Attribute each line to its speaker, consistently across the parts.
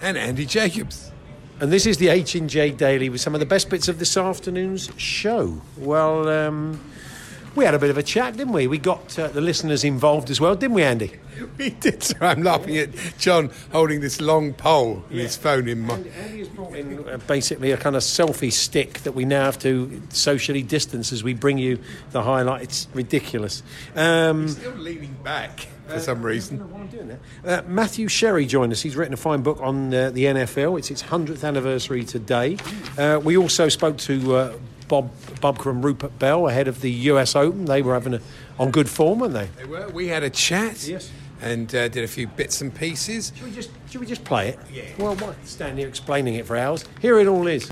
Speaker 1: And Andy Jacobs.
Speaker 2: And this is the H&J Daily with some of the best bits of this afternoon's show. Well, um, we had a bit of a chat, didn't we? We got uh, the listeners involved as well, didn't we, Andy?
Speaker 1: We did. So I'm laughing at John holding this long pole with his phone in my.
Speaker 2: Andy has brought in uh, basically a kind of selfie stick that we now have to socially distance as we bring you the highlight. It's ridiculous. Um,
Speaker 1: Still leaning back for some reason.
Speaker 2: Uh, Matthew Sherry joined us. He's written a fine book on uh, the NFL. It's its 100th anniversary today. Uh, we also spoke to uh, Bob Bubka and Rupert Bell ahead of the US Open. They were having a, on good form, weren't they?
Speaker 1: They were. We had a chat.
Speaker 2: Yes.
Speaker 1: And uh, did a few bits and pieces.
Speaker 2: Should we just, should we just play it? Yeah. Well, why stand here explaining it for hours? Here it all is.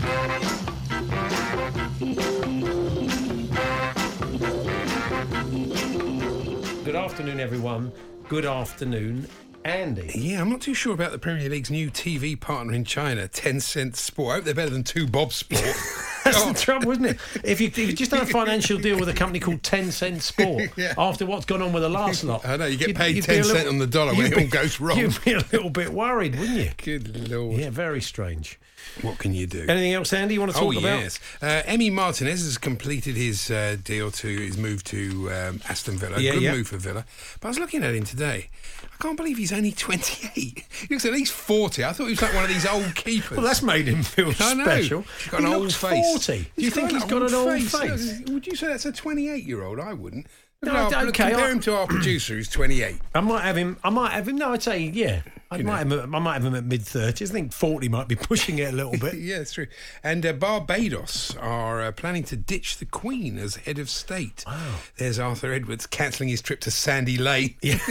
Speaker 2: Good afternoon, everyone. Good afternoon, Andy.
Speaker 1: Yeah, I'm not too sure about the Premier League's new TV partner in China, Tencent Sport. I hope they're better than Two Bob Sport.
Speaker 2: That's
Speaker 1: God.
Speaker 2: the trouble, isn't it? If you, if you just done a financial deal with a company called Ten Cent Sport,
Speaker 1: Yeah.
Speaker 2: after what's gone on with the last lot,
Speaker 1: I know, you get
Speaker 2: you'd-
Speaker 1: paid
Speaker 2: you'd
Speaker 1: 10 cent on the dollar when it all goes wrong.
Speaker 2: You'd be a little bit worried, wouldn't you?
Speaker 1: Good lord.
Speaker 2: Yeah, very strange.
Speaker 1: What can you do?
Speaker 2: Anything else, Andy? You want to talk about?
Speaker 1: Oh
Speaker 2: about?
Speaker 1: yes, uh, Emi Martinez has completed his uh, deal to his move to um, Aston Villa.
Speaker 2: Yeah,
Speaker 1: Good
Speaker 2: yeah.
Speaker 1: move for Villa. But I was looking at him today. I can't believe he's only 28. He looks at least 40. I thought he was like one of these old keepers.
Speaker 2: Well, that's made him feel
Speaker 1: I know.
Speaker 2: special.
Speaker 1: He's got
Speaker 2: he
Speaker 1: an old
Speaker 2: looks
Speaker 1: face.
Speaker 2: 40. Do you think he's got an old face?
Speaker 1: Look, Would you say that's a 28 year old? I wouldn't.
Speaker 2: No,
Speaker 1: Look,
Speaker 2: okay,
Speaker 1: Compare
Speaker 2: I-
Speaker 1: him to our producer who's 28.
Speaker 2: I might have him. I might have him. No, I'd say yeah. I might have him. I might have him at mid thirties. I think forty might be pushing it a little bit.
Speaker 1: Yeah, that's true. And uh, Barbados are uh, planning to ditch the Queen as head of state. Wow. There's Arthur Edwards cancelling his trip to Sandy Lane. Yeah.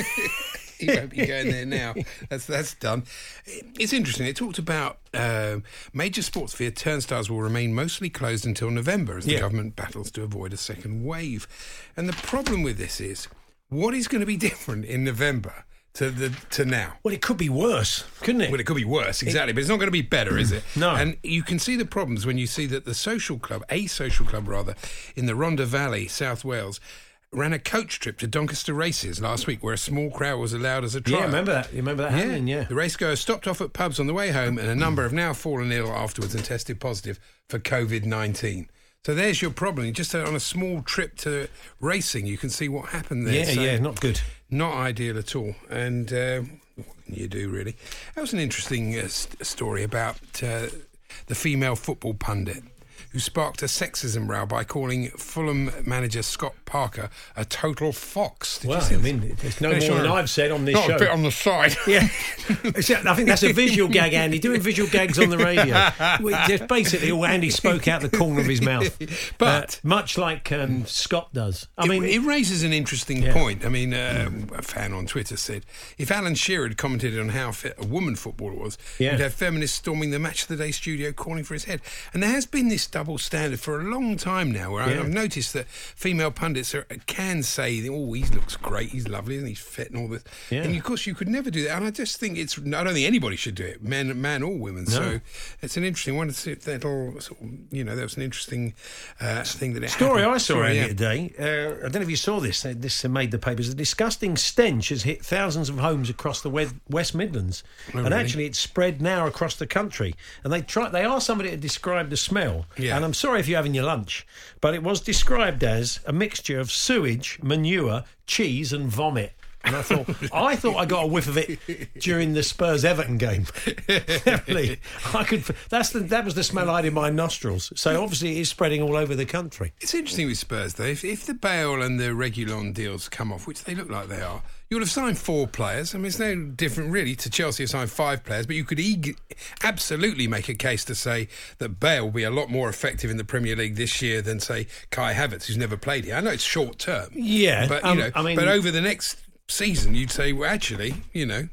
Speaker 1: he won't be going there now. That's that's done. It's interesting. It talked about um major sports via turnstiles will remain mostly closed until November as the
Speaker 2: Yeah.
Speaker 1: government battles to avoid a second wave. And the problem with this is, what is going to be different in November to the to now?
Speaker 2: Well, it could be worse, couldn't it?
Speaker 1: Well, it could be worse, exactly, but it's not going to be better, is it?
Speaker 2: No.
Speaker 1: And you can see the problems when you see that the social club, a social club rather, in the Rhondda Valley, South Wales, ran a coach trip to Doncaster races last week where a small crowd was allowed as a trial.
Speaker 2: yeah, remember that? You remember that happening? Yeah.
Speaker 1: The racegoers stopped off at pubs on the way home, and a number have now fallen ill afterwards and tested positive for COVID 19. So there's your problem. Just on a small trip to racing, you can see what happened there.
Speaker 2: Yeah,
Speaker 1: So-
Speaker 2: yeah, not good.
Speaker 1: not ideal at all. And uh, what can you do, really? That was an interesting uh, st- story about uh, the female football pundit who sparked a sexism row by calling Fulham manager Scott Parker a total fox. Did you
Speaker 2: Well, I mean, it's no
Speaker 1: Finish
Speaker 2: more than I've said on this
Speaker 1: not
Speaker 2: show.
Speaker 1: a bit on the side.
Speaker 2: Yeah, I think that's a visual gag, Andy. Doing visual gags on the radio. Just basically, all Andy spoke out the corner of his mouth,
Speaker 1: But-
Speaker 2: Uh, much like um, Scott does. I
Speaker 1: It-
Speaker 2: mean,
Speaker 1: it, raises an interesting
Speaker 2: Yeah.
Speaker 1: point. I mean, uh, a fan on Twitter said if Alan Shearer had commented on how fit a woman footballer was,
Speaker 2: Yeah.
Speaker 1: you'd have feminists storming the Match of the Day studio calling for his head. And there has been this double standard for a long time now, where
Speaker 2: Yeah.
Speaker 1: I've noticed that female pundits are, can say, "Oh, he looks great, he's lovely, and he's fit, and all this."
Speaker 2: Yeah.
Speaker 1: And of course, you could never do that. And I just think it's. I don't think anybody should do it, men, man or women. So it's an interesting one. to see if That'll, sort of, you know, that was an interesting uh, thing that it
Speaker 2: story
Speaker 1: happened.
Speaker 2: I saw earlier
Speaker 1: yeah.
Speaker 2: today. Uh, I don't know if you saw this. uh, This uh, made the papers. A disgusting stench has hit thousands of homes across the West Midlands, and
Speaker 1: Oh, really?
Speaker 2: actually it's spread now across the country. And they try. They asked somebody to describe the smell.
Speaker 1: Yeah.
Speaker 2: And I'm sorry if you're having your lunch, but it was described as a mixture of sewage, manure, cheese, and vomit. And I thought, I thought I got a whiff of it during the Spurs Everton game. Definitely, I could. That's the that was the smell I had in my nostrils. So obviously, it is spreading all over the country.
Speaker 1: It's interesting with Spurs though. If, if the Bale and the Reguilon deals come off, which they look like they are, you would have signed four players. I mean, it's no different really to Chelsea have signed five players, but you could absolutely make a case to say that Bale will be a lot more effective in the Premier League this year than say Kai Havertz, who's never played here. I know it's short term,
Speaker 2: Yeah,
Speaker 1: but you
Speaker 2: um,
Speaker 1: know,
Speaker 2: I mean-
Speaker 1: but over the next season, you'd say, well, actually, you know,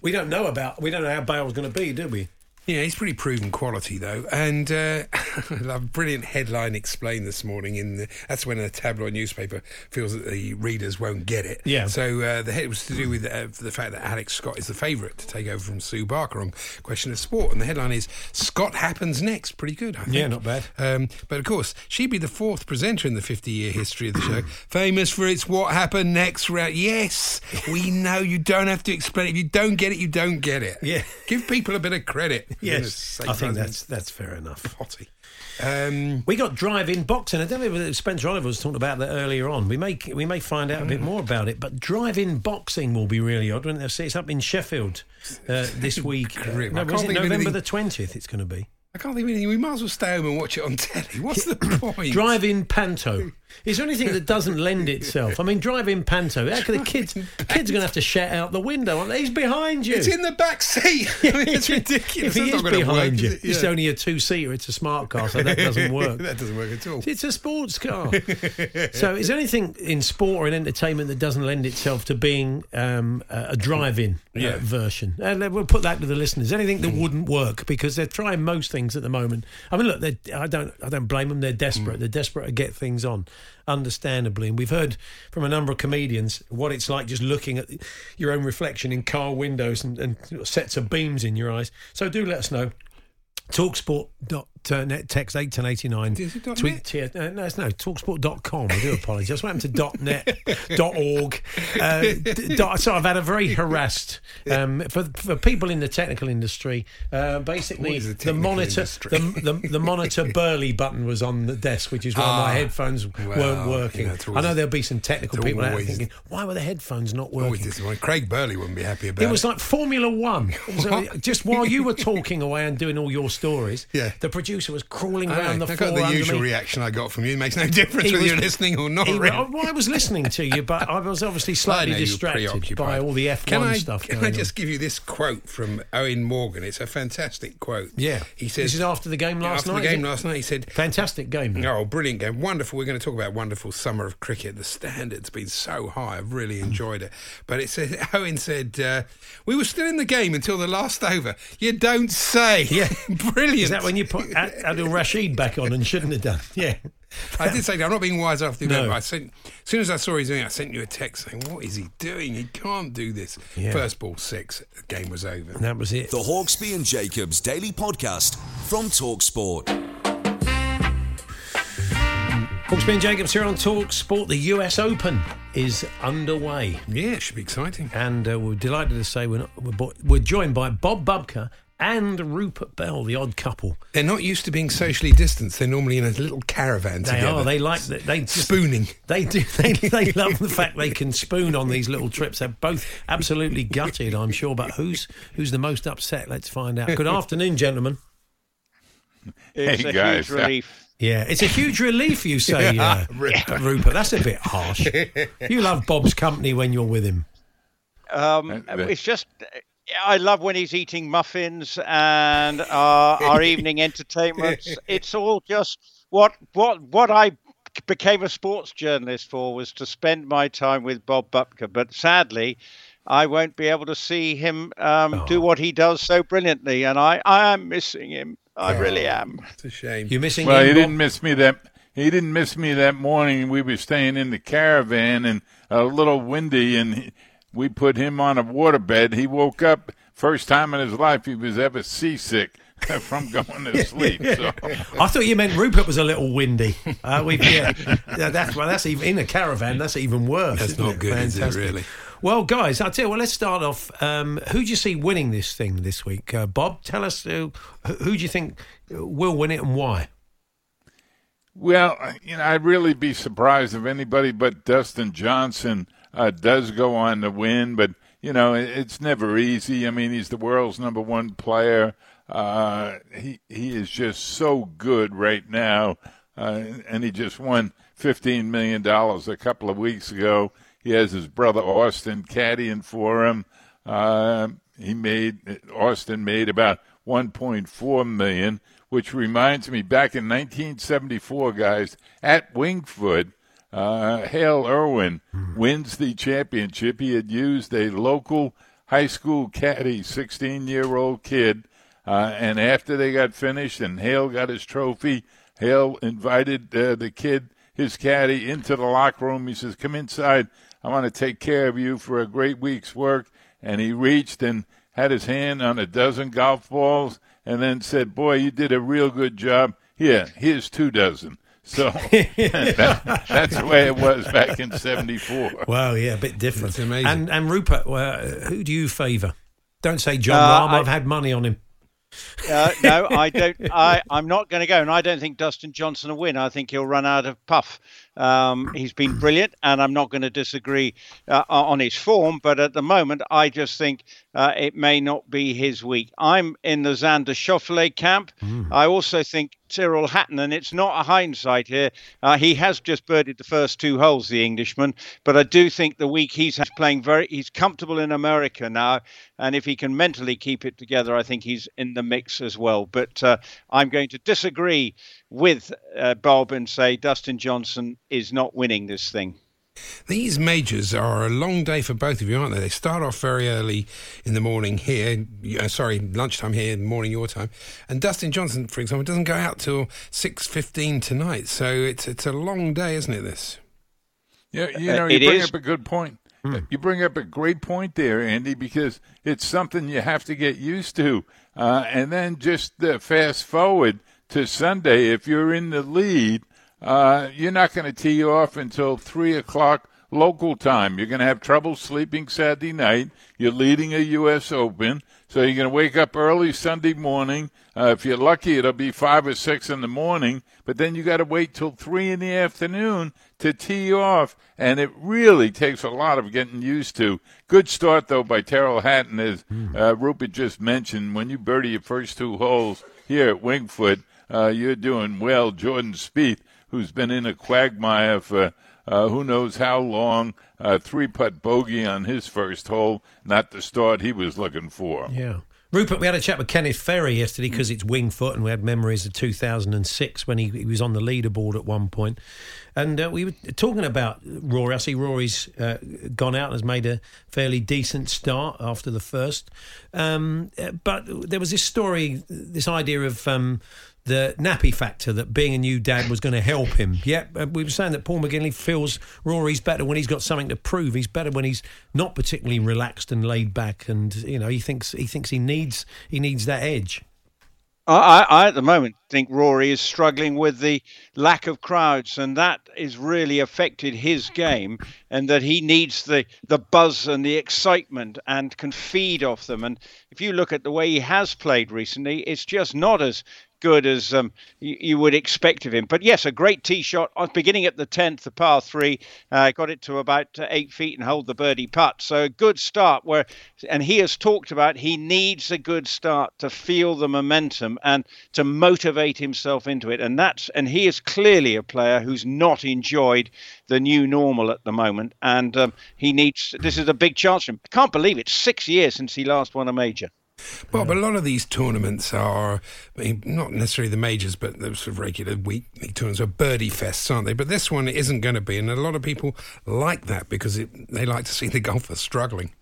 Speaker 2: We don't know about. We don't know how Bale's going to be, do we?
Speaker 1: Yeah, he's pretty proven quality though, and uh, a brilliant headline explained this morning. In the, that's when a tabloid newspaper feels that the readers won't get it.
Speaker 2: Yeah.
Speaker 1: So uh, the head was to do with uh, the fact that Alex Scott is the favourite to take over from Sue Barker on Question of Sport, and the headline is Scott happens next. Pretty good, I think.
Speaker 2: Yeah, not bad.
Speaker 1: Um, but of course, she'd be the fourth presenter in the 50-year history of the show, famous for its "What happened next" round. Yes, we know you don't have to explain it. If you don't get it, you don't get it.
Speaker 2: Yeah.
Speaker 1: Give people a bit of credit.
Speaker 2: Yes, I think that's that's fair enough.
Speaker 1: potty. Um,
Speaker 2: We got drive-in boxing. I don't know if Spencer Oliver was talking about that earlier on. We may we may find out a bit more about it. But drive-in boxing will be really odd. Won't it? It's up in Sheffield uh, this week.
Speaker 1: Grim.
Speaker 2: No, was it November the twentieth? It's going to be
Speaker 1: I can't think of anything. We might as well stay home and watch it on telly. What's the point?
Speaker 2: drive-in panto. Is there anything that doesn't lend itself? I mean, drive-in panto. How can the kids kids are going to have to shout out the window? aren't they? He's behind you.
Speaker 1: It's in the back seat. I mean, it's ridiculous.
Speaker 2: If he
Speaker 1: That's
Speaker 2: is behind
Speaker 1: work,
Speaker 2: you,
Speaker 1: it?
Speaker 2: it's only a two-seater. It's a smart car, so that doesn't work.
Speaker 1: that doesn't work at all.
Speaker 2: It's a sports car. so, is there anything in sport or in entertainment that doesn't lend itself to being um, a drive-in uh, version? And we'll put that to the listeners. Anything that wouldn't work because they're trying most things at the moment. I mean, look, I don't, I don't blame them. They're desperate. They're desperate to get things on, understandably. And we've heard from a number of comedians what it's like just looking at your own reflection in car windows and, and sets of beams in your eyes. So, do let us know. Talksport.net text eight ten eighty nine.
Speaker 1: Is it dot
Speaker 2: Tweet
Speaker 1: net?
Speaker 2: tier, uh, no, it's no talksport.com. I do apologise. What happened to dot net, dot org? Uh, dot, so I've had a very harassed um, for for people in the technical industry. Uh, basically,
Speaker 1: the
Speaker 2: the, monitor
Speaker 1: industry?
Speaker 2: the, the, the monitor Burley button was on the desk, which is why
Speaker 1: Ah,
Speaker 2: my headphones weren't working.
Speaker 1: you know, it's
Speaker 2: I know there'll be some technical people out there
Speaker 1: always-
Speaker 2: thinking, why were the headphones not
Speaker 1: Always
Speaker 2: working?
Speaker 1: Craig Burley wouldn't be happy about
Speaker 2: It It was like Formula One. Uh, just while you were talking away and doing all your stories,
Speaker 1: Yeah.
Speaker 2: the producer was crawling
Speaker 1: I,
Speaker 2: around
Speaker 1: know,
Speaker 2: the
Speaker 1: I
Speaker 2: floor
Speaker 1: got the usual
Speaker 2: me.
Speaker 1: reaction I got from you. It makes no difference
Speaker 2: He
Speaker 1: whether
Speaker 2: was-
Speaker 1: you're listening or not.
Speaker 2: He-
Speaker 1: really.
Speaker 2: well, I was listening to you, but I was obviously slightly distracted by all the F1
Speaker 1: can I,
Speaker 2: stuff
Speaker 1: Can I
Speaker 2: on.
Speaker 1: just give you this quote from Eoin Morgan? It's a fantastic quote.
Speaker 2: Yeah.
Speaker 1: He says
Speaker 2: This is after the game last
Speaker 1: after
Speaker 2: night,
Speaker 1: the game last night, he said,
Speaker 2: Fantastic game.
Speaker 1: Oh, brilliant game. Wonderful. We're going to talk about wonderful summer of cricket. The standard's been so high. I've really enjoyed it. But it said, Eoin said, uh, we were still in the game until the last over. You don't say.
Speaker 2: Yeah.
Speaker 1: brilliant.
Speaker 2: Is that when you put Adil Rashid back on and shouldn't have done? Yeah.
Speaker 1: I did say that. I'm not being wise after the
Speaker 2: No.
Speaker 1: event. but I sent, as soon as I saw he's doing it, I sent you a text saying, what is he doing? He can't do this.
Speaker 2: Yeah.
Speaker 1: First ball six. The game was over.
Speaker 2: And that was it.
Speaker 3: The Hawksbee and Jacobs Daily Podcast from Talksport.
Speaker 2: Hawksbee and Jacobs here on Talk Sport. The US Open is underway.
Speaker 1: Yeah, it should be exciting.
Speaker 2: And uh, we're delighted to say we're, not, we're, bo- we're joined by Bob Bubka and Rupert Bell, the odd couple.
Speaker 1: They're not used to being socially distanced. They're normally in a little caravan
Speaker 2: They
Speaker 1: together.
Speaker 2: are. They like that. They just,
Speaker 1: Spooning.
Speaker 2: They do. They, they love the fact they can spoon on these little trips. They're both absolutely gutted, I'm sure. But who's who's the most upset? Let's find out. Good afternoon, gentlemen.
Speaker 4: It's
Speaker 5: Hey,
Speaker 4: a
Speaker 5: guys.
Speaker 4: huge relief.
Speaker 2: Yeah, it's a huge relief, you say, uh, Rupert. That's a bit harsh. You love Bob's company when you're with him.
Speaker 4: Um,
Speaker 5: That- that-
Speaker 4: it's just, I love when he's eating muffins and our, our evening entertainments. It's all just what what what I became a sports journalist for was to spend my time with Bob Bubka. But sadly, I won't be able to see him um, do what he does so brilliantly, and I, I am missing him. I really am.
Speaker 1: It's a shame.
Speaker 2: You're missing
Speaker 5: Well,
Speaker 2: him,
Speaker 5: he
Speaker 2: Bob?
Speaker 5: didn't miss me that. He didn't miss me that morning. We were staying in the caravan and a little windy, and he, we put him on a waterbed. He woke up first time in his life he was ever seasick from going to sleep. So
Speaker 2: I thought you meant Rupert was a little windy. Uh, we yeah, Yeah, that's well, that's even in a caravan. That's even worse.
Speaker 1: That's
Speaker 2: isn't it?
Speaker 1: good, is it, really?
Speaker 2: Well, guys, I'll tell you Well, Let's start off. Um, who do you see winning this thing this week, uh, Bob? Tell us who, who do you think will win it and why?
Speaker 5: Well, you know, I'd really be surprised if anybody but Dustin Johnson uh, does go on to win, but you know it's never easy. I mean, he's the world's number one player. Uh, he he is just so good right now, uh, and he just won fifteen million dollars a couple of weeks ago. He has his brother Austin caddying for him. Uh, he made Austin made about 1.4 million, which reminds me back in 1974, guys, at Winged Foot, uh, Hale Irwin wins the championship. He had used a local high school caddy, 16 year old kid, uh, and after they got finished and Hale got his trophy, Hale invited uh, the kid, his caddy, into the locker room. He says, "Come inside. I want to take care of you for a great week's work." And he reached and had his hand on a dozen golf balls, and then said, "Boy, you did a real good job. Here, here's two dozen." So that, that's the way it was back in '74.
Speaker 2: Wow, yeah, a bit different.
Speaker 1: That's amazing.
Speaker 2: And and Rupert, well, who do you favour? Don't say Jon
Speaker 4: Uh,
Speaker 2: Rahm.
Speaker 4: I-
Speaker 2: I've had money on him.
Speaker 4: Uh, no, I don't. I, I'm not going to go, and I don't think Dustin Johnson will win. I think he'll run out of puff. Um, he's been brilliant, and I'm not going to disagree uh, on his form. But at the moment, I just think uh, it may not be his week. I'm in the Xander Schauffele camp. I also think Tyrrell Hatton, and it's not a hindsight here. Uh, he has just birdied the first two holes, the Englishman. But I do think the week he's playing very, he's comfortable in America now, and if he can mentally keep it together, I think he's in the mix as well. But uh, I'm going to disagree with uh, Bob and say Dustin Johnson is not winning this thing.
Speaker 1: These majors are a long day for both of you, aren't they? They start off very early in the morning here, uh, sorry, lunchtime here, morning your time. And Dustin Johnson, for example, doesn't go out till 6.15 tonight. So it's, it's a long day, isn't it, this?
Speaker 5: Yeah, you
Speaker 4: Uh,
Speaker 5: know, you bring
Speaker 4: is.
Speaker 5: up a good point. You bring up a great point there, Andy, because it's something you have to get used to. Uh, and then just uh, fast forward to Sunday, if you're in the lead, uh, you're not going to tee off until 3 o'clock local time. You're going to have trouble sleeping Saturday night. You're leading a U.S. Open, so you're going to wake up early Sunday morning. Uh, if you're lucky, it'll be 5 or 6 in the morning, but then you got to wait till 3 in the afternoon to tee off, and it really takes a lot of getting used to. Good start, though, by Tyrrell Hatton, as uh, Rupert just mentioned. When you birdie your first two holes here at Winged Foot, uh, you're doing well. Jordan Spieth, who's been in a quagmire for uh, who knows how long, uh, three putt bogey on his first hole, not the start he was looking for.
Speaker 2: Yeah. Rupert, we had a chat with Kenneth Ferrie yesterday because it's Wingfoot, and we had memories of 2006 when he, he was on the leaderboard at one point. And uh, we were talking about Rory. I see Rory's uh, gone out and has made a fairly decent start after the first. Um, uh, but there was this story, this idea of. Um, the nappy factor that being a new dad was going to help him. Yeah, uh, we were saying that Paul McGinley feels Rory's better when he's got something to prove. He's better when he's not particularly relaxed and laid back, and you know he thinks he thinks he needs he needs that edge.
Speaker 4: I, I, at the moment, think Rory is struggling with the lack of crowds, and that has really affected his game. And that he needs the the buzz and the excitement, and can feed off them. And if you look at the way he has played recently, it's just not as good as um, you, you would expect of him. But yes, a great tee shot, uh, beginning at the tenth, the par three, uh, got it to about uh, eight feet and hold the birdie putt. So a good start. Where and he has talked about he needs a good start to feel the momentum and to motivate himself into it. And that's and he is clearly a player who's not enjoyed the new normal at the moment. And um, he needs this is a big chance for him. I Can't believe it's Six years since he last won a major.
Speaker 1: Bob, a lot of these tournaments are I mean, not necessarily the majors, but the sort of regular week league tournaments are birdie fests, aren't they? But this one isn't going to be, and a lot of people like that because it, they like to see the golfers struggling.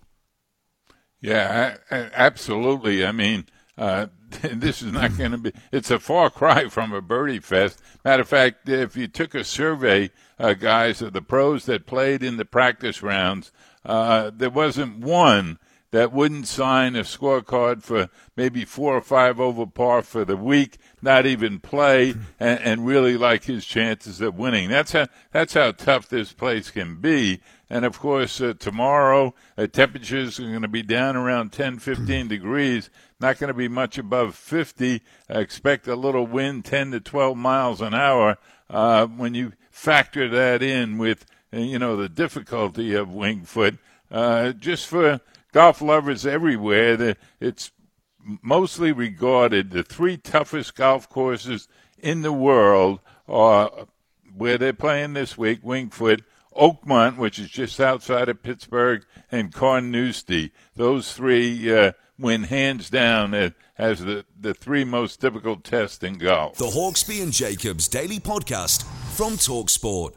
Speaker 5: Yeah, absolutely. I mean, uh, this is not going to be. It's a far cry from a birdie fest. Matter of fact, if you took a survey, uh, guys, of the pros that played in the practice rounds, uh, there wasn't one that wouldn't sign a scorecard for maybe four or five over par for the week, not even play, and, and really like his chances of winning. That's how that's how tough this place can be. And of course, uh, tomorrow uh, temperatures are going to be down around 10, 15 degrees. Not going to be much above 50. I expect a little wind, 10 to 12 miles an hour. Uh, when you factor that in with uh, you know, the difficulty of Winged Foot. Uh, just for golf lovers everywhere, it's mostly regarded the three toughest golf courses in the world are where they're playing this week, Wingfoot, Oakmont, which is just outside of Pittsburgh, and Carnoustie. Those three uh, win hands down as the, the three most difficult tests in golf.
Speaker 3: The Hawksbee and Jacobs Daily Podcast from Talksport.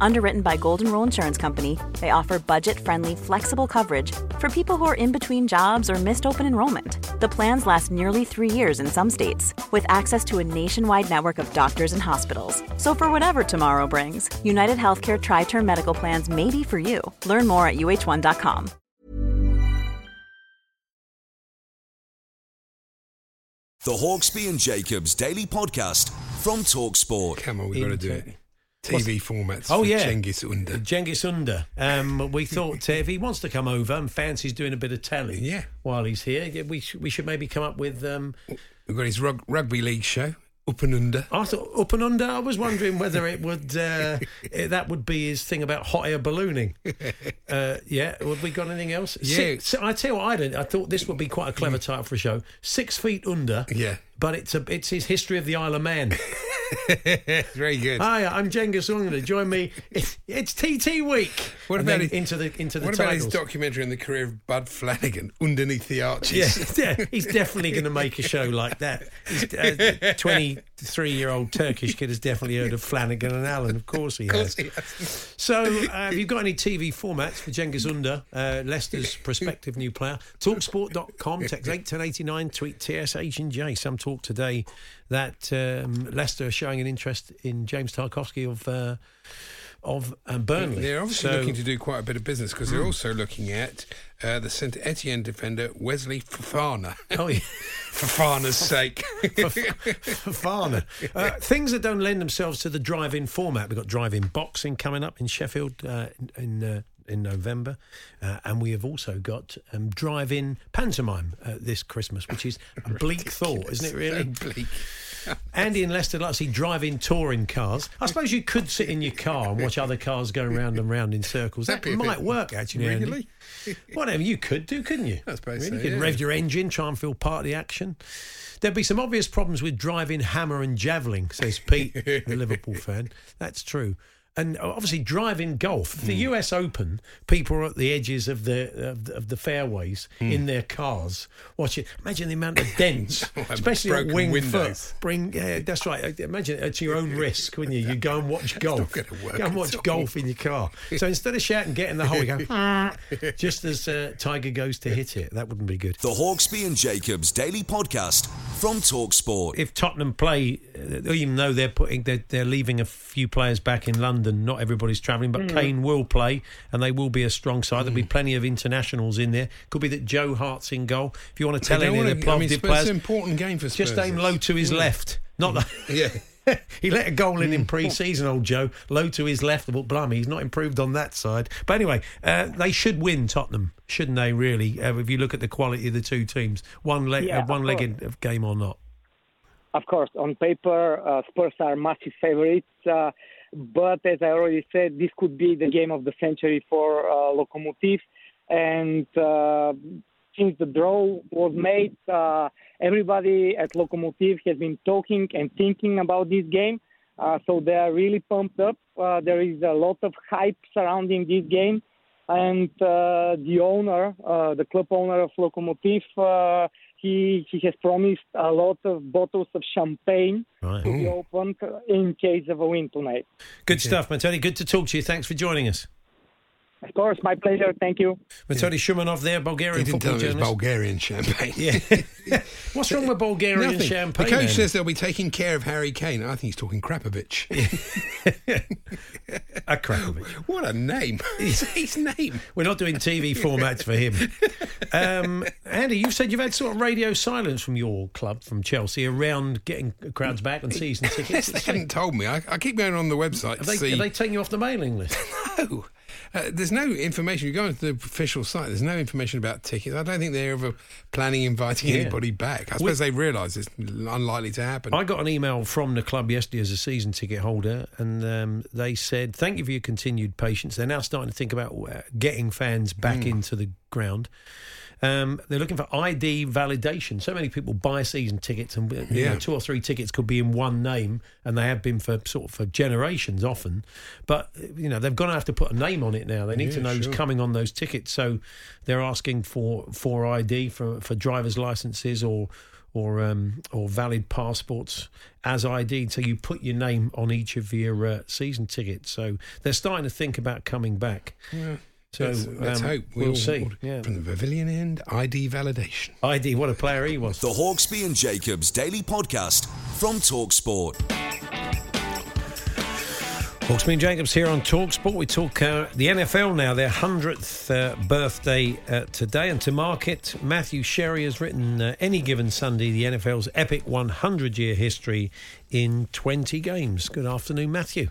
Speaker 6: Underwritten by Golden Rule Insurance Company, they offer budget friendly, flexible coverage for people who are in between jobs or missed open enrollment. The plans last nearly three years in some states, with access to a nationwide network of doctors and hospitals. So, for whatever tomorrow brings, United Healthcare Tri Term Medical Plans may be for you. Learn more at uh1.com.
Speaker 3: The Hawksbee and Jacobs Daily Podcast from Talksport.
Speaker 1: Come on, we've got to do it. TV formats.
Speaker 2: Oh yeah,
Speaker 1: Cengiz Under.
Speaker 2: Cengiz Under. Um, we thought uh, if he wants to come over and fancies doing a bit of telly,
Speaker 1: Yeah.
Speaker 2: while he's here, yeah, we sh- we should maybe come up with. Um,
Speaker 1: We've got his rug- rugby league show, Up and Under.
Speaker 2: I thought up and under. I was wondering whether it would uh, eh, that would be his thing about hot air ballooning. Uh, yeah, have we got anything else?
Speaker 1: Yeah.
Speaker 2: Six, I tell you what, I didn't. I thought this would be quite a clever title for a show. Six feet under.
Speaker 1: Yeah.
Speaker 2: But it's a it's his history of the Isle of Man.
Speaker 1: Very good.
Speaker 2: Hi, I'm Cengiz Under. Join me. It's, it's TT week.
Speaker 1: What
Speaker 2: And
Speaker 1: about his-
Speaker 2: into the into the
Speaker 1: what about his documentary on the career of Bud Flanagan, Underneath the Arches?
Speaker 2: Yeah, yeah, he's definitely going to make a show like that. He's uh, 23 year old Turkish kid has definitely heard of Flanagan and Allen. Of course he
Speaker 1: Of course
Speaker 2: has.
Speaker 1: he has.
Speaker 2: So, uh, have you got any TV formats for Cengiz Under, uh, Leicester's prospective new player? Talksport.com, text 81089, tweet TSH and J. Some talk today that um, Leicester are showing an interest in James Tarkowski of. Uh, of um, Burnley.
Speaker 1: They're obviously
Speaker 2: So-
Speaker 1: looking to do quite a bit of business because they're also looking at uh, the Saint Etienne defender Wesley Fofana.
Speaker 2: Oh, yeah.
Speaker 1: For sake.
Speaker 2: Fafana. Uh, things that don't lend themselves to the drive-in format. We've got drive-in boxing coming up in Sheffield uh, in in, uh, in November, uh, and we have also got um, drive-in pantomime uh, this Christmas, which is a bleak thought, isn't it? Really.
Speaker 1: So bleak.
Speaker 2: Andy and Lester like to see drive-in touring cars. I suppose you could sit in your car and watch other cars go round and round in circles. That
Speaker 1: That'd be a
Speaker 2: might work actually.
Speaker 1: Really?
Speaker 2: Whatever you could do, couldn't you?
Speaker 1: I suppose so,
Speaker 2: You could
Speaker 1: yeah.
Speaker 2: rev your engine, try and feel part of the action. There'd be some obvious problems with driving hammer and javelin, says Pete, the Liverpool fan. That's true. And obviously, driving golf.
Speaker 1: Hmm.
Speaker 2: The US Open, people are at the edges of the of the, of the fairways
Speaker 1: Hmm.
Speaker 2: in their cars watching. Imagine the amount of dents, especially on
Speaker 1: broken
Speaker 2: wing
Speaker 1: windows.
Speaker 2: foot. Bring, yeah, that's right. Imagine it's your own risk, wouldn't you? You go and watch golf.
Speaker 1: gonna work
Speaker 2: Go and
Speaker 1: at
Speaker 2: watch
Speaker 1: all.
Speaker 2: golf in your car. So instead of shouting, get in the hole, you go just as uh, Tiger goes to hit it. That wouldn't be good.
Speaker 3: The Hawksbee and Jacobs Daily Podcast from Talksport.
Speaker 2: if Tottenham play, uh, even though they're putting they're, they're leaving a few players back in London, not everybody's travelling, but Kane will play, and they will be a strong side. There'll be plenty of internationals in there. Could be that Joe Hart's in goal. If you want to tell
Speaker 1: They
Speaker 2: any
Speaker 1: don't
Speaker 2: of the
Speaker 1: wanna- I mean,
Speaker 2: players,
Speaker 1: is an important game for Spurs.
Speaker 2: just aim low to his left, not the,
Speaker 1: Yeah.
Speaker 2: he let a goal in in pre-season, old Joe. Low to his left, but blimey, he's not improved on that side. But anyway, uh, they should win Tottenham, shouldn't they? Really, uh, if you look at the quality of the two teams, one leg,
Speaker 7: Yeah,
Speaker 2: uh,
Speaker 7: of
Speaker 2: one-legged game or not.
Speaker 7: Of course, on paper, uh, Spurs are massive favorites. But as I already said, this could be the game of the century for uh, Lokomotiv. And uh, since the draw was made, uh, everybody at Lokomotiv has been talking and thinking about this game. Uh, so they are really pumped up. Uh, there is a lot of hype surrounding this game. And uh, the owner, uh, the club owner of Lokomotiv, uh, he, he has promised a lot of bottles of champagne
Speaker 2: Right.
Speaker 7: to be opened in case of a win tonight.
Speaker 2: Good stuff, Matoni. Good to talk to you. Thanks for joining us.
Speaker 7: Of course, my pleasure. Thank you.
Speaker 2: Matoni Shumanov there, Bulgarian
Speaker 1: He didn't
Speaker 2: football
Speaker 1: tell me it was
Speaker 2: journalist.
Speaker 1: Bulgarian champagne.
Speaker 2: Yeah. What's wrong with Bulgarian
Speaker 1: Nothing.
Speaker 2: champagne?
Speaker 1: The coach
Speaker 2: then?
Speaker 1: says they'll be taking care of Harry Kane. I think he's talking Krapovich.
Speaker 2: a Krakovic.
Speaker 1: what a name! It's his name.
Speaker 2: We're not doing TV formats for him. Um, Andy, you've said you've had sort of radio silence from your club, from Chelsea, around getting crowds back and season
Speaker 1: Yes,
Speaker 2: tickets.
Speaker 1: they haven't told me. I, I keep going on the website
Speaker 2: Have they,
Speaker 1: see.
Speaker 2: have they taken you off the mailing list?
Speaker 1: No. Uh, there's no information. You go onto the official site. There's no information about tickets. I don't think they're ever planning inviting
Speaker 2: Yeah.
Speaker 1: anybody back. I suppose they realise it's unlikely to happen.
Speaker 2: I got an email from the club yesterday as a season ticket holder, and um, they said, Thank you for your continued patience. They're now starting to think about uh, getting fans back
Speaker 1: Mm.
Speaker 2: into the ground. Um, they're looking for ID validation. So many people buy season tickets, and you know, two or three tickets could be in one name, and they have been for sort of for generations often. But you know, they've got to have to put a name on it now. They need to
Speaker 1: Yeah,
Speaker 2: know who's coming on those tickets. So they're asking for for ID for for drivers' licenses or or um, or valid passports as ID. So you put your name on each of your uh, season tickets. So they're starting to think about coming back.
Speaker 1: Yeah.
Speaker 2: So
Speaker 1: let's, let's
Speaker 2: um,
Speaker 1: hope.
Speaker 2: we'll
Speaker 1: all-
Speaker 2: see. Yeah.
Speaker 1: From the pavilion end, ID validation.
Speaker 2: ID, what a player he was.
Speaker 3: The Hawksbee and Jacobs Daily Podcast from Talksport.
Speaker 2: Hawksbee and Jacobs here on Talksport. We talk uh, the NFL now, their 100th uh, birthday uh, today. And to mark it, Matthew Sherry has written uh, Any Given Sunday, the NFL's epic 100 year history in 20 games. Good afternoon, Matthew.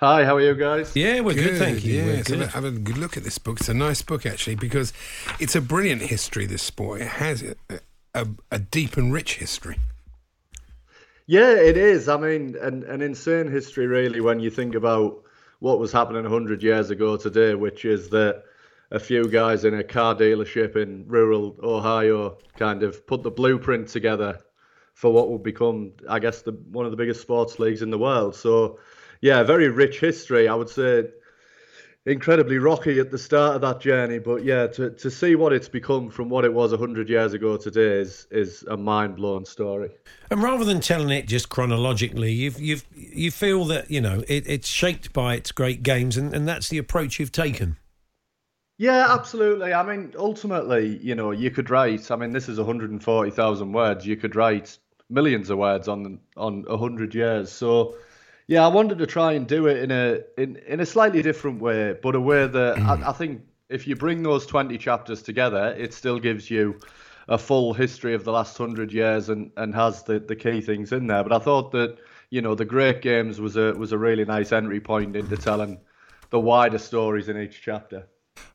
Speaker 8: Hi, how are you guys?
Speaker 2: Yeah, we're good, thank you.
Speaker 1: Yeah,
Speaker 2: We're
Speaker 1: so
Speaker 2: good.
Speaker 1: have a good look at this book. It's a nice book actually because it's a brilliant history. This sport it has a, a, a deep and rich history.
Speaker 8: Yeah, it is. I mean, an, an insane history, really, when you think about what was happening 100 years ago today, which is that a few guys in a car dealership in rural Ohio kind of put the blueprint together for what would become, I guess, the one of the biggest sports leagues in the world. So, yeah, very rich history. I would say incredibly rocky at the start of that journey, but yeah, to, to see what it's become from what it was 100 years ago today is, is a mind blowing story.
Speaker 2: And rather than telling it just chronologically, you've, you've, you feel that, you know, it, it's shaped by its great games, and, and that's the approach you've taken.
Speaker 8: Yeah, absolutely. I mean, ultimately, you know, you could write. I mean, this is 140,000 words. You could write millions of words on on 100 years. So, yeah, I wanted to try and do it in a in, in a slightly different way, but a way that I, mm. I think if you bring those 20 chapters together, it still gives you a full history of the last 100 years and, and has the, the key things in there. But I thought that, you know, the great games was a was a really nice entry point into telling the wider stories in each chapter.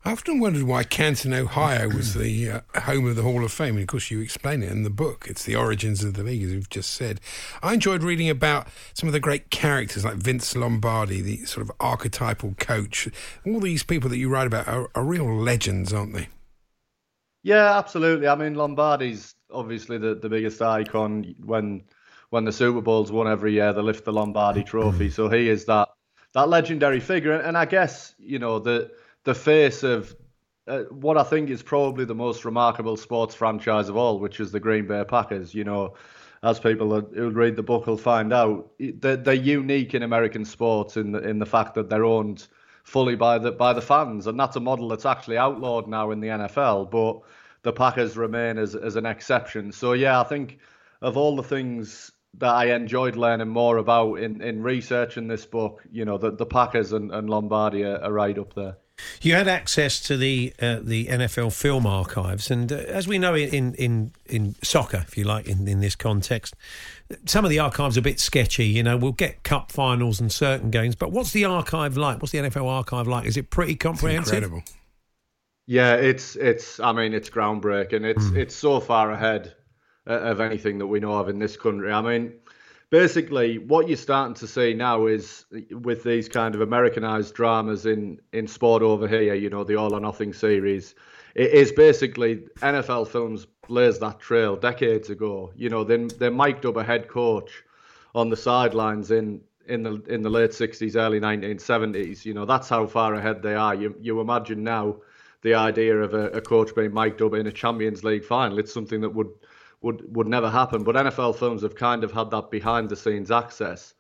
Speaker 1: I often wondered why Canton, Ohio was the uh, home of the Hall of Fame. And of course, you explain it in the book. It's the origins of the league, as you've just said. I enjoyed reading about some of the great characters like Vince Lombardi, the sort of archetypal coach. All these people that you write about are, are real legends, aren't they?
Speaker 8: Yeah, absolutely. I mean, Lombardi's obviously the, the biggest icon. When when the Super Bowl's won every year, they lift the Lombardi Trophy. So he is that that legendary figure. And I guess you know the the face of uh, what I think is probably the most remarkable sports franchise of all, which is the Green Bay Packers. You know, as people who read the book will find out, they're, they're unique in American sports in the in the fact that they're owned fully by the by the fans, and that's a model that's actually outlawed now in the NFL. But the Packers remain as as an exception. So yeah, I think of all the things that I enjoyed learning more about in, in researching this book, you know, the, the Packers and, and Lombardi are, are right up there.
Speaker 2: You had access to the uh, the NFL film archives, and uh, as we know in, in in soccer, if you like, in, in this context, some of the archives are a bit sketchy. You know, we'll get cup finals and certain games, but what's the archive like? What's the NFL archive like? Is it pretty comprehensive?
Speaker 1: Incredible.
Speaker 8: Yeah, it's it's. I mean, it's groundbreaking. It's
Speaker 2: Hmm.
Speaker 8: it's so far ahead uh, of anything that we know of in this country. I mean, basically, what you're starting to see now is with these kind of Americanized dramas in in sport over here. You know, the All or Nothing series. It is basically NFL films blazed that trail decades ago. You know, then they mic'd up a head coach on the sidelines in in the in the late 60s, early 1970s. You know, that's how far ahead they are. You you imagine now the idea of a, a coach being mic'd up in a Champions League final. It's something that would would would never happen. But NFL films have kind of had that behind the scenes access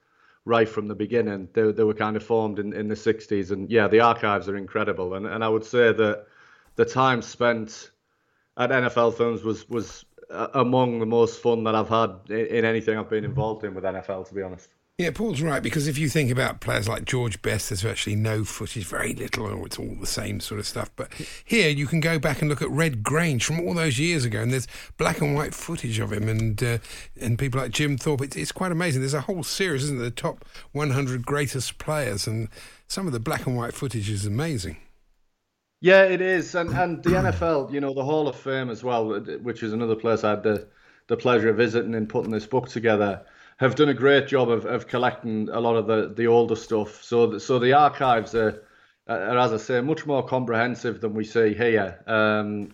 Speaker 8: right from the beginning. They they were kind of formed in, in the 60s, and yeah, the archives are incredible. And and I would say that the time spent at NFL films was was uh, among the most fun that I've had in, in anything I've been involved in with NFL. To be honest.
Speaker 1: Yeah, Paul's right because if you think about players like George Best, there's virtually no footage, very little, or it's all the same sort of stuff. But here you can go back and look at Red Grange from all those years ago, and there's black and white footage of him, and uh, and people like Jim Thorpe. It's, it's quite amazing. There's a whole series, isn't there? The top 100 greatest players, and some of the black and white footage is amazing.
Speaker 8: Yeah, it is, and and the NFL, you know, the Hall of Fame as well, which is another place I had the the pleasure of visiting and putting this book together, have done a great job of, of collecting a lot of the, the older stuff. So the, so the archives are, are, as I say, much more comprehensive than we see here. Um,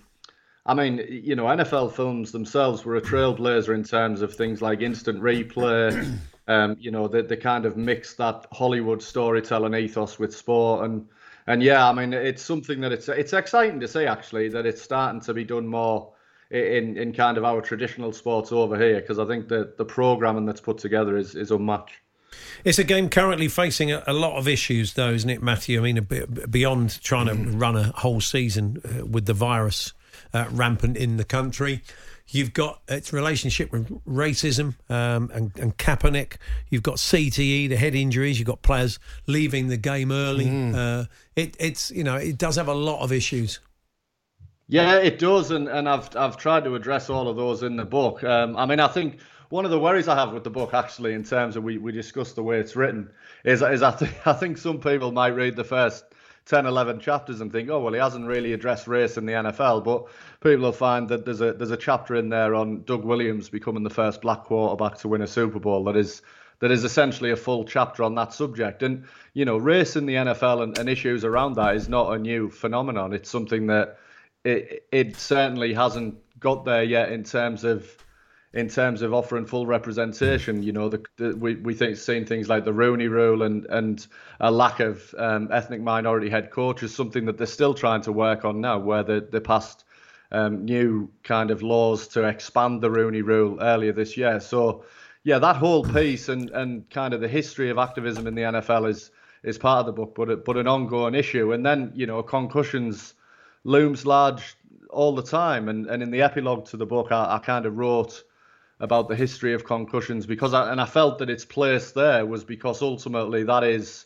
Speaker 8: I mean, you know, NFL films themselves were a trailblazer in terms of things like instant replay. Um, you know, they, they kind of mixed that Hollywood storytelling ethos with sport, and and yeah, I mean, it's something that it's it's exciting to see actually that it's starting to be done more in in kind of our traditional sports over here because I think that the programming that's put together is is unmatched.
Speaker 2: It's a game currently facing a, a lot of issues, though, isn't it, Matthew? I mean, a bit beyond trying to run a whole season uh, with the virus uh, rampant in the country. You've got its relationship with racism um, and, and Kaepernick. You've got CTE, the head injuries. You've got players leaving the game early. Uh, it, it's you know it does have a lot of issues.
Speaker 8: Yeah, it does, and, and I've I've tried to address all of those in the book. Um, I mean, I think one of the worries I have with the book, actually, in terms of we, we discussed the way it's written, is is I think I think some people might read the first 10, 11 chapters and think, oh well, he hasn't really addressed race in the NFL, but people will find that there's a there's a chapter in there on Doug Williams becoming the first black quarterback to win a Super Bowl that is that is essentially a full chapter on that subject. And you know, race in the NFL and, and issues around that is not a new phenomenon. It's something that it it certainly hasn't got there yet in terms of in terms of offering full representation. You know, the, the, we we think seeing things like the Rooney Rule and and a lack of um, ethnic minority head coach is something that they're still trying to work on now, where they passed um, new kind of laws to expand the Rooney Rule earlier this year. So. Yeah, that whole piece and, and kind of the history of activism in the NFL is is part of the book, but but an ongoing issue. And then you know concussions looms large all the time. And, and in the epilogue to the book, I, I kind of wrote about the history of concussions because I, and I felt that its place there was because ultimately that is,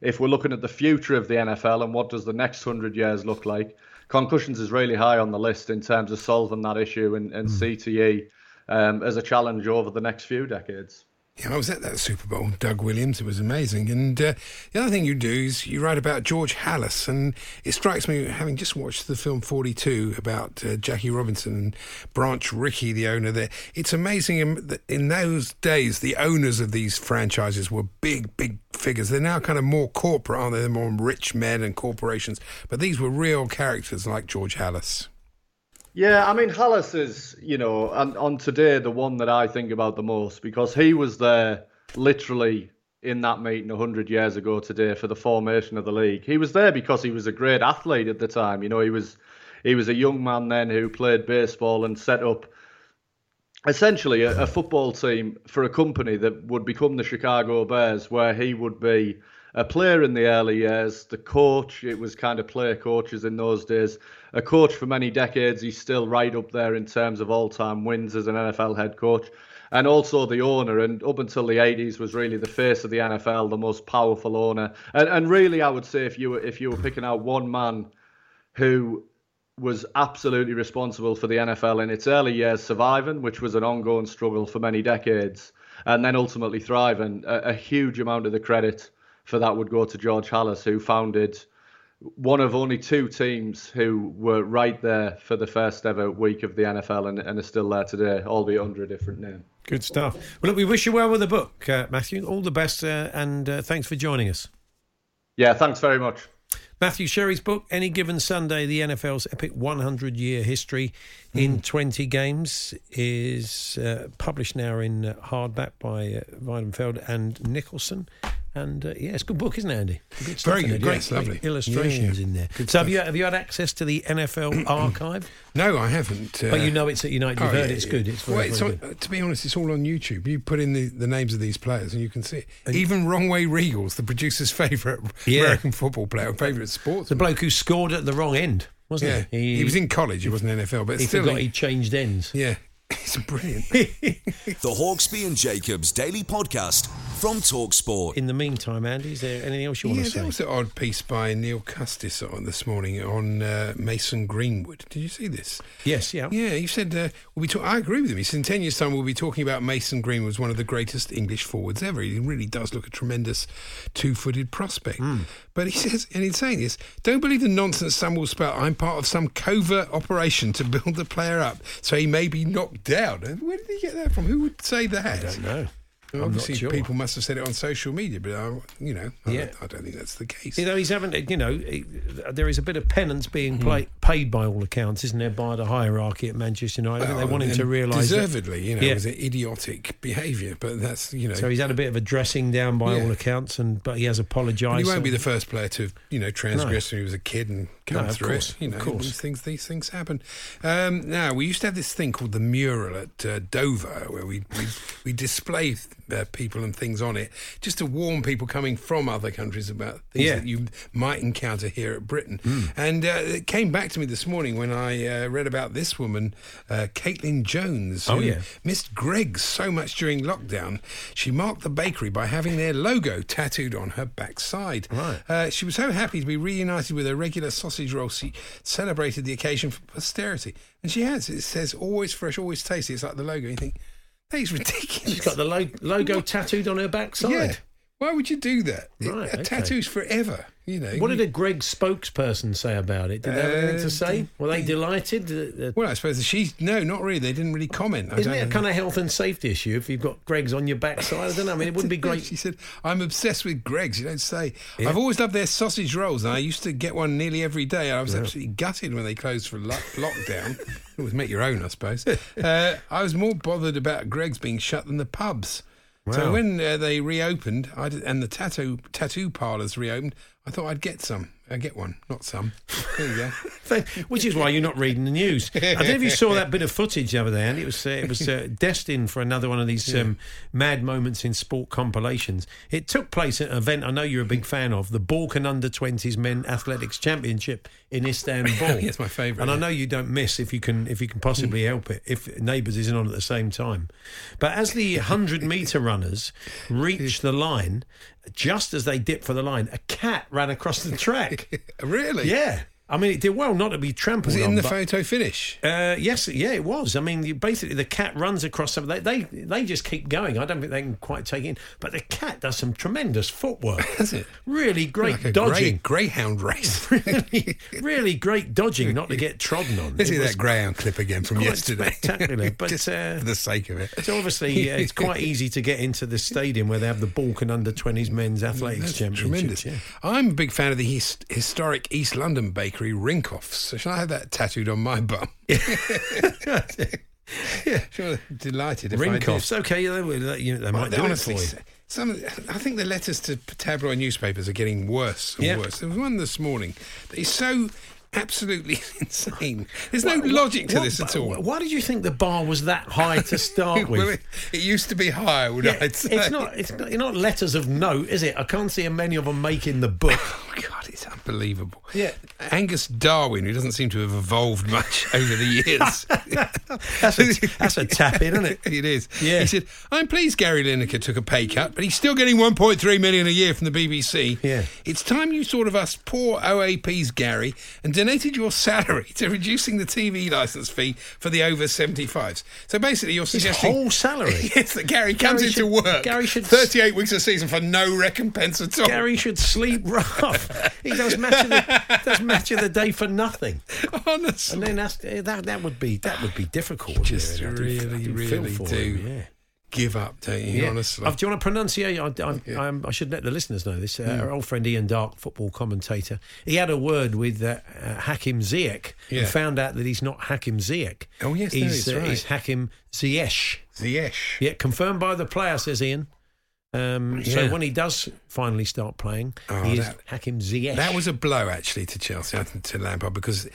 Speaker 8: if we're looking at the future of the NFL and what does the next hundred years look like, concussions is really high on the list in terms of solving that issue and, and CTE um, as a challenge over the next few decades.
Speaker 1: Yeah, I was at that Super Bowl, Doug Williams. It was amazing. And uh, the other thing you do is you write about George Halas. And it strikes me, having just watched the film 42 about uh, Jackie Robinson and Branch Rickey, the owner there, it's amazing in- in those days, the owners of these franchises were big, big figures. They're now kind of more corporate, aren't they? They're more rich men and corporations. But these were real characters like George Halas.
Speaker 8: Yeah, I mean, Halas is, you know, on, on today, the one that I think about the most because he was there literally in that meeting 100 years ago today for the formation of the league. He was there because he was a great athlete at the time. You know, he was he was a young man then who played baseball and set up essentially a, a football team for a company that would become the Chicago Bears, where he would be a player in the early years, the coach. It was kind of player coaches in those days. A coach for many decades. He's still right up there in terms of all time wins as an NFL head coach. and also the owner. And up until the 80s, was really the face of the NFL, the most powerful owner. And, and really, I would say if you were if you were picking out one man who was absolutely responsible for the NFL in its early years surviving, which was an ongoing struggle for many decades, and then ultimately thriving. A, a huge amount of the credit for that would go to George Halas, who founded one of only two teams who were right there for the first ever week of the NFL and, and are still there today, albeit under a different name.
Speaker 2: Good stuff. Well, look, we wish you well with the book, uh, Matthew. All the best, uh, and uh, thanks for joining us.
Speaker 8: Yeah, thanks very much.
Speaker 2: Matthew Sherry's book, Any Given Sunday, the NFL's epic 100 year history in 20 games, is uh, published now in uh, hardback by uh, Weidenfeld and Nicolson. And uh, yeah, it's a good book, isn't it, Andy? Good stuff
Speaker 1: Very good, great, lovely.
Speaker 2: illustrations
Speaker 1: Yeah,
Speaker 2: in there. so have you have you had access to the NFL archive?
Speaker 1: No, I haven't. uh,
Speaker 2: But you know it's at United. You've
Speaker 1: oh,
Speaker 2: heard
Speaker 1: yeah,
Speaker 2: it's
Speaker 1: yeah.
Speaker 2: good. It's very,
Speaker 1: Well, it's
Speaker 2: very
Speaker 1: on-
Speaker 2: good.
Speaker 1: To be honest, it's all on YouTube. You put in the, the names of these players and you can see it. Even Wrong Way Riegels, the producer's favourite. American football player, favourite sports.
Speaker 2: The bloke who scored at the wrong end, wasn't
Speaker 1: yeah,
Speaker 2: he?
Speaker 1: he, was in college. He wasn't NFL, but
Speaker 2: He
Speaker 1: still,
Speaker 2: forgot he changed ends.
Speaker 1: yeah, it's brilliant.
Speaker 3: The Hawksbee and Jacobs Daily Podcast from Talksport.
Speaker 2: In the meantime, Andy, is there anything else you want
Speaker 1: yeah,
Speaker 2: to say?
Speaker 1: there was an odd piece by Neil Custis on this morning on uh, Mason Greenwood. Did you see this?
Speaker 2: Yes, yeah.
Speaker 1: Yeah, he said, uh, we'll be talk- I agree with him. He said, in 10 years' time, we'll be talking about Mason Greenwood as one of the greatest English forwards ever. He really does look a tremendous two footed prospect.
Speaker 2: Hmm.
Speaker 1: But he says, and he's saying this, don't believe the nonsense some will spout. I'm part of some covert operation to build the player up so he may be knocked down. Where did he get that from? Who would say that?
Speaker 2: I don't know.
Speaker 1: Obviously,
Speaker 2: sure.
Speaker 1: people must have said it on social media, but I, you know, I,
Speaker 2: Yeah.
Speaker 1: don't, I don't think that's the case.
Speaker 2: You know, he's having, you know, there is a bit of penance being
Speaker 1: Hmm.
Speaker 2: play, paid by all accounts, isn't there, by the hierarchy at Manchester United? Think they want him to realise. that-
Speaker 1: deservedly, you know,
Speaker 2: Yeah.
Speaker 1: it was an idiotic behaviour, but that's you know.
Speaker 2: So he's had a bit of a dressing down by
Speaker 1: Yeah.
Speaker 2: all accounts, and but he has apologised.
Speaker 1: He won't
Speaker 2: so-
Speaker 1: be the first player to, you know, transgress when he was a kid and come
Speaker 2: No, of
Speaker 1: through
Speaker 2: course,
Speaker 1: it. You know,
Speaker 2: of course.
Speaker 1: these things, these things happen. Um, now we used to have this thing called the mural at uh, Dover, where we we, we display uh, people and things on it, just to warn people coming from other countries about things
Speaker 2: Yeah.
Speaker 1: that you might encounter here at Britain.
Speaker 2: Hmm.
Speaker 1: And uh, it came back to me this morning when I uh, read about this woman, uh, Caitlin Jones,
Speaker 2: Oh,
Speaker 1: who
Speaker 2: yeah.
Speaker 1: missed Greggs so much during lockdown. She marked the bakery by having their logo tattooed on her backside.
Speaker 2: Right.
Speaker 1: Uh, she was so happy to be reunited with her regular sausage roll. She celebrated the occasion for posterity. And she has. It says always fresh, always tasty. It's like the logo. You think, is ridiculous.
Speaker 2: She's got the lo- logo tattooed on her backside.
Speaker 1: Yeah. Why would you do that?
Speaker 2: Right,
Speaker 1: a
Speaker 2: okay.
Speaker 1: tattoo's forever. You know.
Speaker 2: What did a Greg spokesperson say about it? Did they have anything to
Speaker 1: Uh,
Speaker 2: say? Were they delighted? Uh, uh,
Speaker 1: Well, I suppose she's no, not really. They didn't really comment. I
Speaker 2: Isn't it a
Speaker 1: know.
Speaker 2: kind of health and safety issue if you've got Greggs on your backside? I don't know. I mean, it wouldn't be great.
Speaker 1: She said, I'm obsessed with Greggs. You don't say.
Speaker 2: Yeah.
Speaker 1: I've always loved their sausage rolls, and I used to get one nearly every day. I was absolutely gutted when they closed for lo- lockdown. it was make your own, I suppose. Uh, I was more bothered about Greggs being shut than the pubs. So when uh, they reopened I did, and the tattoo tattoo parlours reopened, I thought I'd get some. I get one, not some. There you go.
Speaker 2: Which is why you're not reading the news. I don't know if you saw that bit of footage the other day, and it was uh, it was uh, destined for another one of these um, mad moments in sport compilations. It took place at an event I know you're a big fan of, the Balkan Under 20s Men Athletics Championship in Istanbul.
Speaker 1: Yes, my favourite,
Speaker 2: And I know you don't miss if you can if you can possibly help it if Neighbours isn't on at the same time. But as the 100 metre runners reach the line, just as they dipped for the line, a cat ran across the track.
Speaker 1: really?
Speaker 2: Yeah. I mean, it did well not to be trampled
Speaker 1: Was it
Speaker 2: on.
Speaker 1: in the
Speaker 2: but-
Speaker 1: photo finish?
Speaker 2: uh, yes, yeah, it was. I mean, you, basically, the cat runs across some. They, they they just keep going. I don't think they can quite take in. But the cat does some tremendous footwork.
Speaker 1: Does it?
Speaker 2: Really great
Speaker 1: Like
Speaker 2: dodging.
Speaker 1: grey, greyhound race.
Speaker 2: really, really great dodging, not to get trodden on.
Speaker 1: Let's
Speaker 2: It
Speaker 1: see that greyhound clip again from yesterday.
Speaker 2: spectacular, but,
Speaker 1: Just
Speaker 2: uh,
Speaker 1: for the sake of it.
Speaker 2: So obviously, uh, it's quite easy to get into the stadium where they have the Balkan Under Twenties Men's Athletics
Speaker 1: That's
Speaker 2: Championship.
Speaker 1: tremendous. I'm a big fan of the his- historic East London bakery Rinkoffs. So shall I have that tattooed on my bum? yeah, sure. Delighted if.
Speaker 2: Rinkoffs. Okay, yeah, they, you know, they might do it
Speaker 1: honestly,
Speaker 2: for you.
Speaker 1: some, I think the letters to tabloid newspapers are getting worse and
Speaker 2: Yeah.
Speaker 1: worse. There was one this morning that is so absolutely insane. There's no
Speaker 2: What-
Speaker 1: logic to
Speaker 2: what-
Speaker 1: this at all.
Speaker 2: Why did you think the bar was that high to start with?
Speaker 1: it, it used to be higher, would
Speaker 2: Yeah,
Speaker 1: I say?
Speaker 2: it's not. It's not, not letters of note, is it? I can't see many of them making the book.
Speaker 1: Oh God, it's Unbelievable.
Speaker 2: Yeah.
Speaker 1: Angus Darwin, who doesn't seem to have evolved much over the years.
Speaker 2: that's, a, that's a tap in, isn't it?
Speaker 1: it is.
Speaker 2: Yeah.
Speaker 1: He said, I'm pleased Gary Lineker took a pay cut, but he's still getting 1.3 million a year from the BBC.
Speaker 2: Yeah.
Speaker 1: It's time you thought of us poor OAPs, Gary, and donated your salary to reducing the TV licence fee for the over 75s. So basically, you're
Speaker 2: His
Speaker 1: suggesting.
Speaker 2: whole salary.
Speaker 1: yes, that Gary comes
Speaker 2: Gary
Speaker 1: into work
Speaker 2: Gary should-
Speaker 1: 38 weeks a season for no recompense at all.
Speaker 2: Gary should sleep rough. he does match of the does match of the day for nothing.
Speaker 1: Honestly.
Speaker 2: And then that's, eh, that that would be that would be difficult.
Speaker 1: Just
Speaker 2: it? I do- I
Speaker 1: really, really do.
Speaker 2: him, yeah.
Speaker 1: Give up, don't you?
Speaker 2: Yeah.
Speaker 1: Honestly.
Speaker 2: Uh, do you want to pronunciate? I, I, I'm- I should let the listeners know this. Uh,
Speaker 1: Mm.
Speaker 2: Our old friend Ian Darke, football commentator, he had a word with uh, uh, Hakim Ziyech
Speaker 1: Yeah.
Speaker 2: and found out that he's not Hakim Ziyech.
Speaker 1: Oh, yes, no,
Speaker 2: he's,
Speaker 1: it's right.
Speaker 2: he's Hakim Ziyech.
Speaker 1: Ziyech.
Speaker 2: Yeah, confirmed by the player, says Ian. Um, So
Speaker 1: Yeah.
Speaker 2: when he does finally start playing,
Speaker 1: Oh,
Speaker 2: he is
Speaker 1: that-
Speaker 2: Hakim Ziyech.
Speaker 1: That was a blow, actually, to Chelsea, I think, to Lampard, because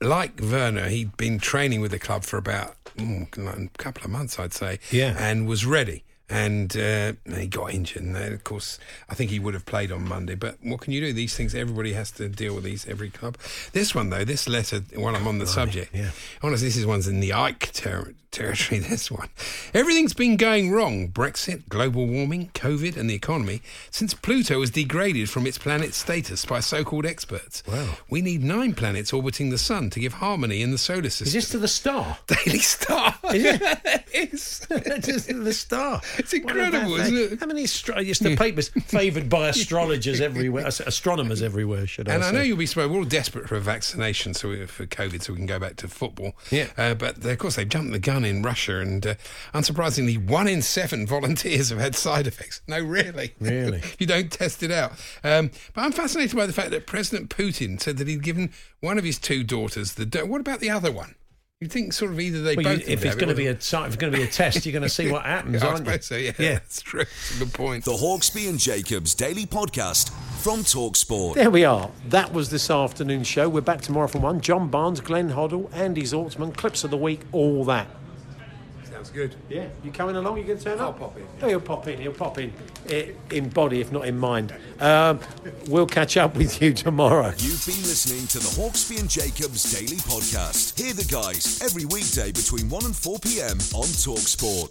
Speaker 1: like Werner, he'd been training with the club for about mm, a couple of months, I'd say,
Speaker 2: Yeah.
Speaker 1: and was ready. And uh, he got injured, and then, of course, I think he would have played on Monday. But what can you do? These things, everybody has to deal with these. Every club. This one, though, this letter. While I'm on the subject,
Speaker 2: yeah.
Speaker 1: honestly, this is one's in the Icke ter- territory. This one, everything's been going wrong: Brexit, global warming, COVID, and the economy since Pluto was degraded from its planet status by so-called experts.
Speaker 2: Wow.
Speaker 1: We need nine planets orbiting the sun to give harmony in the solar system.
Speaker 2: Is this to the star?
Speaker 1: Daily Star?
Speaker 2: Is it?
Speaker 1: it's,
Speaker 2: Just to the star.
Speaker 1: it's incredible, isn't it?
Speaker 2: How many astro- it's the papers favoured by astrologers everywhere, astronomers everywhere, should I
Speaker 1: And
Speaker 2: say?
Speaker 1: I know you'll be surprised. We're all desperate for a vaccination so we, for COVID, so we can go back to football.
Speaker 2: Yeah.
Speaker 1: Uh, but of course, they've jumped the gun in Russia, and uh, unsurprisingly, one in seven volunteers have had side effects. No, really,
Speaker 2: Really?
Speaker 1: you don't test it out. Um, but I'm fascinated by the fact that President Putin said that he'd given one of his two daughters the. Do- what about the other one? You'd think sort of either they
Speaker 2: Well,
Speaker 1: both.
Speaker 2: you, if it's going to be a if it's going to be a test, you're going to see what happens,
Speaker 1: they? I
Speaker 2: aren't you?
Speaker 1: suppose so. Yeah,
Speaker 2: Yeah.
Speaker 1: that's true. It's a good point.
Speaker 3: The Hawksbee and Jacobs Daily Podcast from Talksport.
Speaker 2: There we are. That was this afternoon's show. We're back tomorrow for one. John Barnes, Glenn Hoddle, Andy Zaltzman, clips of the week, all that.
Speaker 1: Sounds good.
Speaker 2: Yeah, you coming along? You going to turn up? I'll pop in. Oh, he'll pop in. He'll pop in, eh, in body, if not in mind. Um, we'll catch up with you tomorrow.
Speaker 3: You've been listening to the Hawksbee and Jacobs Daily Podcast. Hear the guys every weekday between 1 and 4 p.m. on Talksport.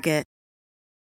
Speaker 9: Target.